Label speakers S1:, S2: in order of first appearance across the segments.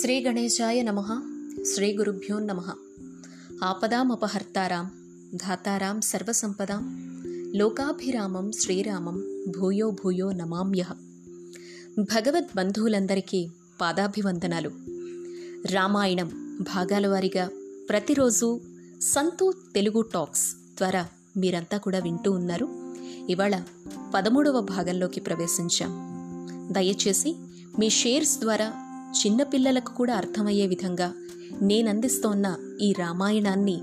S1: శ్రీ గణేశాయ నమ. శ్రీ గురుభ్యో నమ. ఆపదామపహర్తారాం ధాతారాం సర్వసంపదాం. లోకాభిరామం శ్రీరామం భూయో భూయో నమామ్యః. భగవద్ బంధువులందరికీ పాదాభివందనాలు. రామాయణం భాగాల వారీగా ప్రతిరోజు సంతూ తెలుగు టాక్స్ ద్వారా మీరంతా కూడా వింటూ ఉన్నారు. ఇవాళ పదమూడవ భాగంలోకి ప్రవేశించాం. దయచేసి మీ షేర్స్ ద్వారా చిన్నపిల్లలకు కూడా అర్థమయ్యే విధంగా నేనందిస్తోన్న ఈ రామాయణాన్ని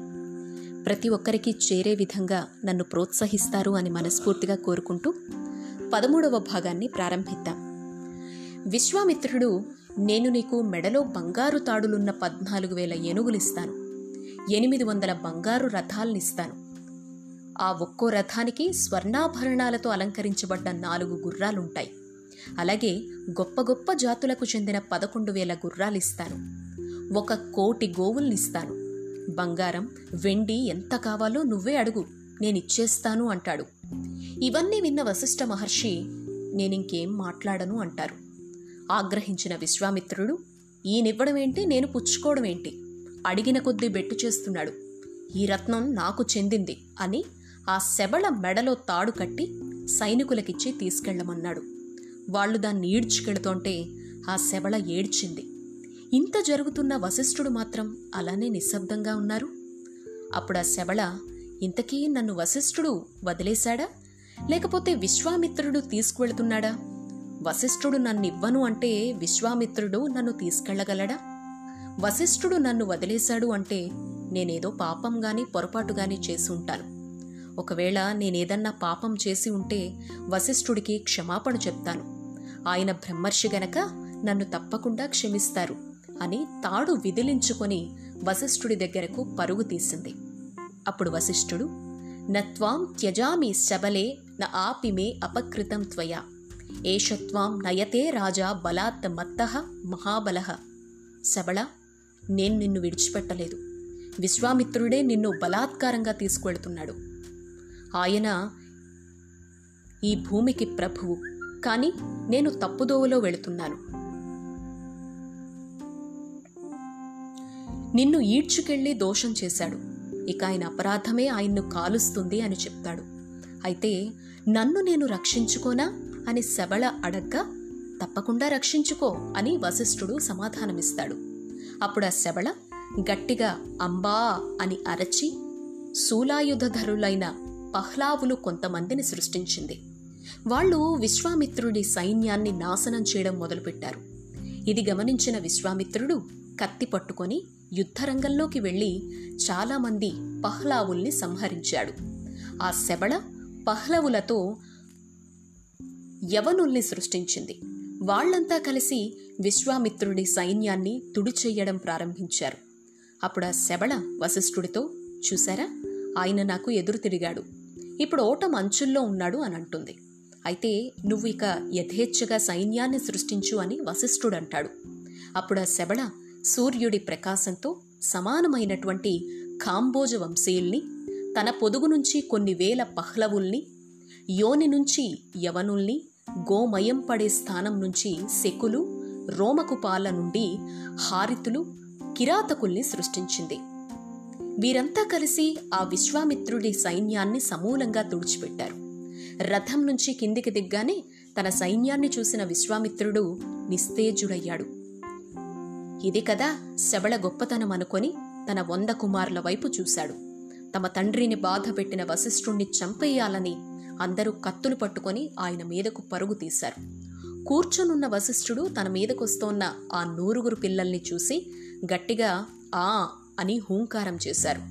S1: ప్రతి ఒక్కరికి చేరే విధంగా నన్ను ప్రోత్సహిస్తారు అని మనస్ఫూర్తిగా కోరుకుంటూ పదమూడవ భాగాన్ని ప్రారంభిద్దాం. విశ్వామిత్రుడు నేను నీకు మెడలో బంగారు తాడులున్న పద్నాలుగు వేల ఏనుగులిస్తాను. ఎనిమిది వందల బంగారు రథాలనిస్తాను. ఆ ఒక్కో రథానికి స్వర్ణాభరణాలతో అలంకరించబడ్డ నాలుగు గుర్రాలుంటాయి. అలాగే గొప్ప గొప్ప జాతులకు చెందిన పదకొండు వేల గుర్రాలిస్తాను. ఒక కోటి గోవుల్నిస్తాను. బంగారం వెండి ఎంత కావాలో నువ్వే అడుగు నేనిచ్చేస్తాను అంటాడు. ఇవన్నీ విన్న వశిష్ఠ మహర్షి నేనింకేం మాట్లాడను అంటారు. ఆగ్రహించిన విశ్వామిత్రుడు ఈయనివ్వడమేంటి నేను పుచ్చుకోవడమేంటి? అడిగిన కొద్దీ బెట్టు చేస్తున్నాడు. ఈ రత్నం నాకు చెందింది అని ఆ శబళ మెడలో తాడు కట్టి సైనికులకిచ్చి తీసుకెళ్ళమన్నాడు వాళ్ళు దాన్ని ఈడ్చుకెడుతుంటే ఆ శబళ ఏడ్చింది. ఇంత జరుగుతున్న వశిష్ఠుడు మాత్రం అలానే నిశ్శబ్దంగా ఉన్నారు. అప్పుడు ఆ శబళ ఇంతకీ నన్ను వశిష్ఠుడు వదిలేశాడా? లేకపోతే విశ్వామిత్రుడు తీసుకువెళ్తున్నాడా? వశిష్ఠుడు నన్ను ఇవ్వను అంటే విశ్వామిత్రుడు నన్ను తీసుకెళ్ళగలడా వశిష్ఠుడు నన్ను వదిలేశాడు అంటే నేనేదో పాపం గాని పొరపాటు గాని చేసి ఉంటాను. ఒకవేళ నేనేదన్నా పాపం చేసి ఉంటే వశిష్ఠుడికి క్షమాపణ చెప్తాను. ఆయన బ్రహ్మర్షి గనక నన్ను తప్పకుండా క్షమిస్తారు అని తాడు విదిలించుకొని వశిష్ఠుడి దగ్గరకు పరుగు తీసింది. అప్పుడు వశిష్ఠుడు నత్వాం త్యజామి శబలే న ఆపిమే అపకృతం త్వయా. ఏషత్వాం నయతే రాజా బలాత్ మత్త మహాబలః. శబళ నేను నిన్ను విడిచిపెట్టలేదు. విశ్వామిత్రుడే నిన్ను బలాత్కారంగా తీసుకువెళ్తున్నాడు. ఆయన ఈ భూమికి ప్రభువు. కానీ నేను తప్పుదోవలో వెళుతున్నాను. నిన్ను ఈడ్చుకెళ్ళి దోషం చేశాడు. ఇక ఆయన అపరాధమే ఆయన్ను కాలుస్తుంది అని చెప్తాడు. అయితే నన్ను నేను రక్షించుకోనా అని శబళ అడగ్గా తప్పకుండా రక్షించుకో అని వశిష్ఠుడు సమాధానమిస్తాడు. అప్పుడు ఆ శబళ గట్టిగా అంబా అని అరచి శూలాయుధధరులైన పహ్లావులు కొంతమందిని సృష్టించింది. వాళ్ళు విశ్వామిత్రుడి సైన్యాన్ని నాశనం చేయడం మొదలుపెట్టారు. ఇది గమనించిన విశ్వామిత్రుడు కత్తి పట్టుకొని యుద్ధరంగంలోకి వెళ్ళి చాలామంది పహ్లావుల్ని సంహరించాడు. ఆ శబళ పహ్లవులతో యవనుల్ని సృష్టించింది. వాళ్ళంతా కలిసి విశ్వామిత్రుడి సైన్యాన్ని తుడిచేయడం ప్రారంభించారు. అప్పుడు ఆ శబళ వశిష్ఠుడితో చూసారా ఆయన నాకు ఎదురు తిరిగాడు. ఇప్పుడు ఓటం అంచుల్లో ఉన్నాడు అని అంటుంది. అయితే నువ్వు ఇక యథేచ్ఛగా సైన్యాన్ని సృష్టించు అని వశిష్ఠుడు అంటాడు అప్పుడు ఆ శబళ సూర్యుడి ప్రకాశంతో సమానమైనటువంటి కాంబోజ వంశీయుల్ని తన పొదుగు నుంచి కొన్ని వేల పహ్లవుల్ని యోని నుంచి యవనుల్ని గోమయం పడే స్థానం నుంచి శకులు రోమకుపాల నుండి హారితులు కిరాతకుల్ని సృష్టించింది. వీరంతా కలిసి ఆ విశ్వామిత్రుడి సైన్యాన్ని సమూలంగా తుడిచిపెట్టారు. రథం నుంచి కిందికి దిగ్గానే తన సైన్యాన్ని చూసిన విశ్వామిత్రుడు నిస్తేజుడయ్యాడు. ఇది కదా శబళ గొప్పతనం అనుకొని తన వంద కుమారుల వైపు చూశాడు. తమ తండ్రిని బాధ పెట్టిన వశిష్ఠుణ్ణి చంపేయాలని అందరూ కత్తులు పట్టుకొని ఆయన మీదకు పరుగు తీశారు. కూర్చొనున్న వశిష్ఠుడు తన మీదకొస్తోన్న ఆ నూరుగురు పిల్లల్ని చూసి గట్టిగా ఆ అని హూంకారం చేశారు.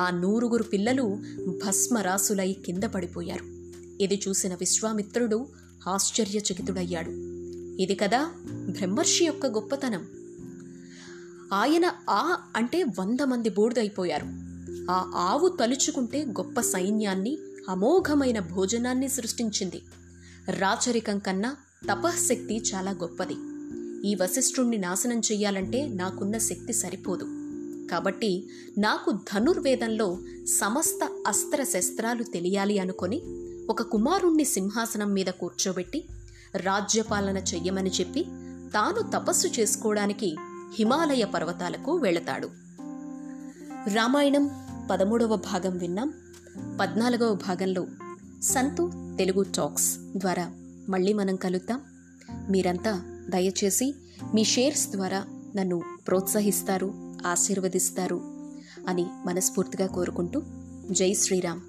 S1: ఆ నూరుగురు పిల్లలు భస్మరాసులై కింద పడిపోయారు. ఇది చూసిన విశ్వామిత్రుడు ఆశ్చర్యచకితుడయ్యాడు. ఇది కదా బ్రహ్మర్షి యొక్క గొప్పతనం. ఆయన ఆ అంటే వంద మంది బూడిదైపోయారు. ఆ ఆవు తలుచుకుంటే గొప్ప సైన్యాన్ని అమోఘమైన భోజనాన్ని సృష్టించింది. రాచరికం కన్నా తపశక్తి చాలా గొప్పది. ఈ వశిష్ఠుణ్ణి నాశనం చెయ్యాలంటే నాకున్న శక్తి సరిపోదు. కాబట్టి నాకు ధనుర్వేదంలో సమస్త అస్త్ర శస్త్రాలు తెలియాలి అనుకొని ఒక కుమారుణ్ణి సింహాసనం మీద కూర్చోబెట్టి రాజ్యపాలన చెయ్యమని చెప్పి తాను తపస్సు చేసుకోవడానికి హిమాలయ పర్వతాలకు వెళతాడు. రామాయణం పదమూడవ భాగం విన్నాం. పద్నాలుగవ భాగంలో సంతు తెలుగు టాక్స్ ద్వారా మళ్ళీ మనం కలుద్దాం. మీరంతా దయచేసి మీ షేర్స్ ద్వారా నన్ను ప్రోత్సహిస్తారు ఆశీర్వదిస్తారు అని మనస్ఫూర్తిగా కోరుకుంటూ జై శ్రీరామ్.